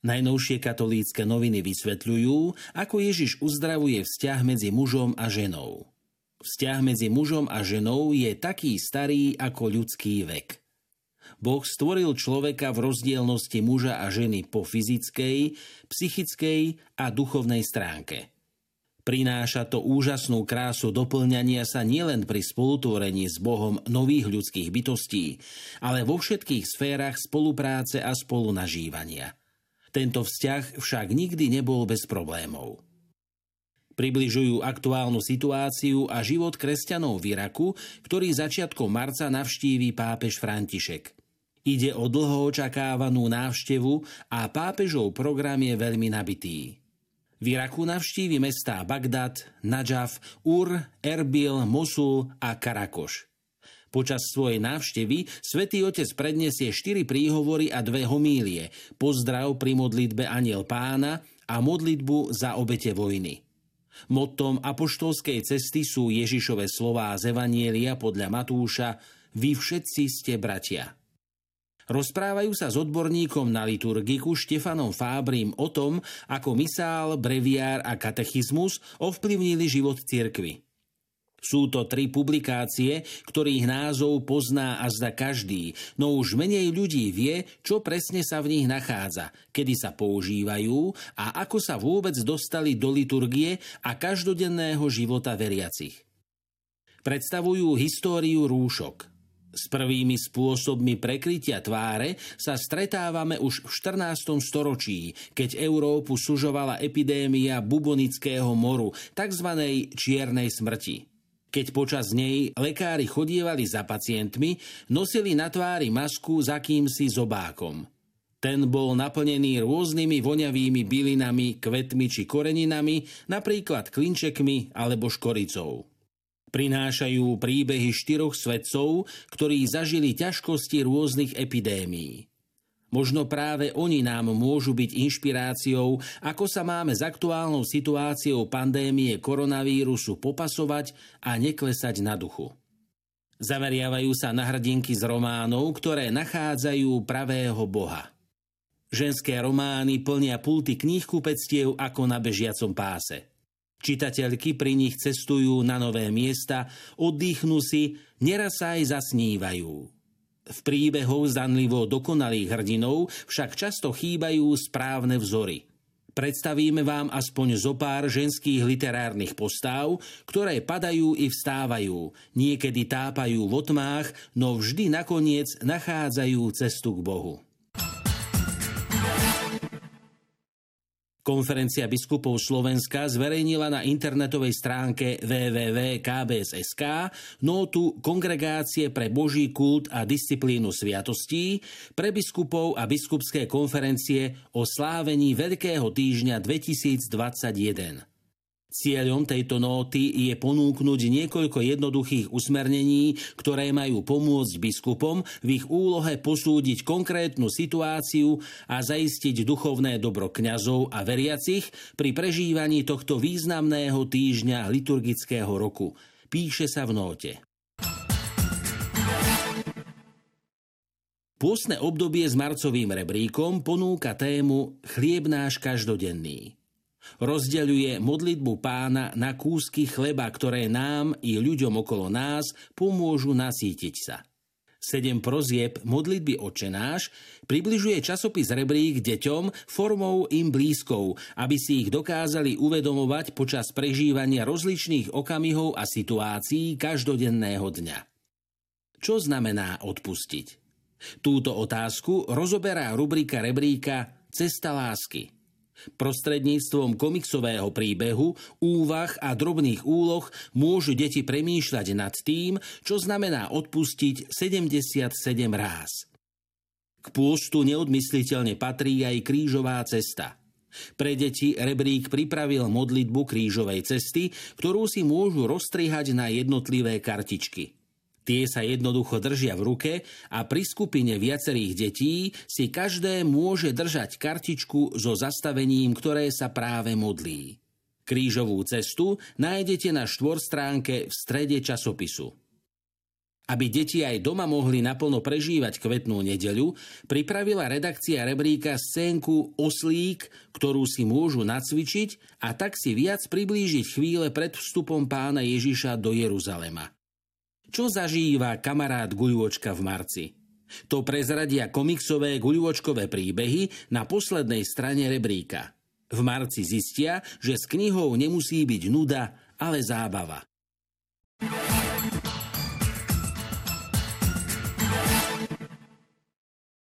Najnovšie katolícke noviny vysvetľujú, ako Ježiš uzdravuje vzťah medzi mužom a ženou. Vzťah medzi mužom a ženou je taký starý ako ľudský vek. Boh stvoril človeka v rozdielnosti muža a ženy po fyzickej, psychickej a duchovnej stránke. Prináša to úžasnú krásu doplňania sa nielen pri spolutvorení s Bohom nových ľudských bytostí, ale vo všetkých sférach spolupráce a spolunažívania – tento vzťah však nikdy nebol bez problémov. Približujú aktuálnu situáciu a život kresťanov v Iraku, ktorý začiatkom marca navštíví pápež František. Ide o dlho očakávanú návštevu a pápežov program je veľmi nabitý. V Iraku navštívi mestá Bagdad, Najaf, Ur, Erbil, Mosul a Karakoš – Počas svojej návštevy svätý Otec predniesie štyri príhovory a dve homílie, pozdrav pri modlitbe Aniel pána a modlitbu za obete vojny. Mottom apoštolskej cesty sú Ježišové slová z Evanielia podľa Matúša Vy všetci ste bratia. Rozprávajú sa s odborníkom na liturgiku Štefanom Fábrim o tom, ako misál, breviár a katechizmus ovplyvnili život cirkvy. Sú to tri publikácie, ktorých názov pozná a každý, no už menej ľudí vie, čo presne sa v nich nachádza, kedy sa používajú a ako sa vôbec dostali do liturgie a každodenného života veriacich. Predstavujú históriu rúšok. S prvými spôsobmi prekrytia tváre sa stretávame už v 14. storočí, keď Európu sužovala epidémia bubonického moru, tzv. čiernej smrti. Keď počas nej lekári chodievali za pacientmi, nosili na tvári masku za kýmsi zobákom. Ten bol naplnený rôznymi voňavými bylinami, kvetmi či koreninami, napríklad klinčekmi alebo škoricou. Prinášajú príbehy štyroch svetcov, ktorí zažili ťažkosti rôznych epidémií. Možno práve oni nám môžu byť inšpiráciou, ako sa máme s aktuálnou situáciou pandémie koronavírusu popasovať a neklesať na duchu. Zameriavajú sa na hrdinky z románov, ktoré nachádzajú pravého Boha. Ženské romány plnia pulty knihkupectiev ako na bežiacom páse. Čitateľky pri nich cestujú na nové miesta, oddychnú si, neraz sa aj zasnívajú. V príbehoch zdanlivo dokonalých hrdinov však často chýbajú správne vzory. Predstavíme vám aspoň zo pár ženských literárnych postáv, ktoré padajú i vstávajú, niekedy tápajú v otmách, no vždy nakoniec nachádzajú cestu k Bohu. Konferencia biskupov Slovenska zverejnila na internetovej stránke www.kbs.sk nótu Kongregácie pre Boží kult a disciplínu sviatostí pre biskupov a biskupské konferencie o slávení Veľkého týždňa 2021. Cieľom tejto nóty je ponúknuť niekoľko jednoduchých usmernení, ktoré majú pomôcť biskupom v ich úlohe posúdiť konkrétnu situáciu a zaistiť duchovné dobro kňazov a veriacich pri prežívaní tohto významného týždňa liturgického roku. Píše sa v nóte. Pôsne obdobie s marcovým rebríkom ponúka tému Chlieb náš každodenný. Rozdeľuje modlitbu pána na kúsky chleba, ktoré nám i ľuďom okolo nás pomôžu nasítiť sa. Sedem prozieb modlitby očenáš približuje časopis Rebrík deťom formou im blízkou, aby si ich dokázali uvedomovať počas prežívania rozličných okamihov a situácií každodenného dňa. Čo znamená odpustiť? Túto otázku rozoberá rubrika Rebríka Cesta lásky – Prostredníctvom komiksového príbehu, úvah a drobných úloh môžu deti premýšľať nad tým, čo znamená odpustiť 77 ráz. K pôstu neodmysliteľne patrí aj krížová cesta. Pre deti rebrík pripravil modlitbu krížovej cesty, ktorú si môžu rozstrihať na jednotlivé kartičky – Tie sa jednoducho držia v ruke a pri skupine viacerých detí si každé môže držať kartičku so zastavením, ktoré sa práve modlí. Krížovú cestu nájdete na štvorstránke v strede časopisu. Aby deti aj doma mohli naplno prežívať kvetnú nedeľu, pripravila redakcia rebríka scénku Oslík, ktorú si môžu nacvičiť a tak si viac priblížiť chvíle pred vstupom pána Ježiša do Jeruzalema. Čo zažíva kamarát Guľôčka v marci? To prezradia komiksové guľôčkové príbehy na poslednej strane rebríka. V marci zistia, že s knihou nemusí byť nuda, ale zábava.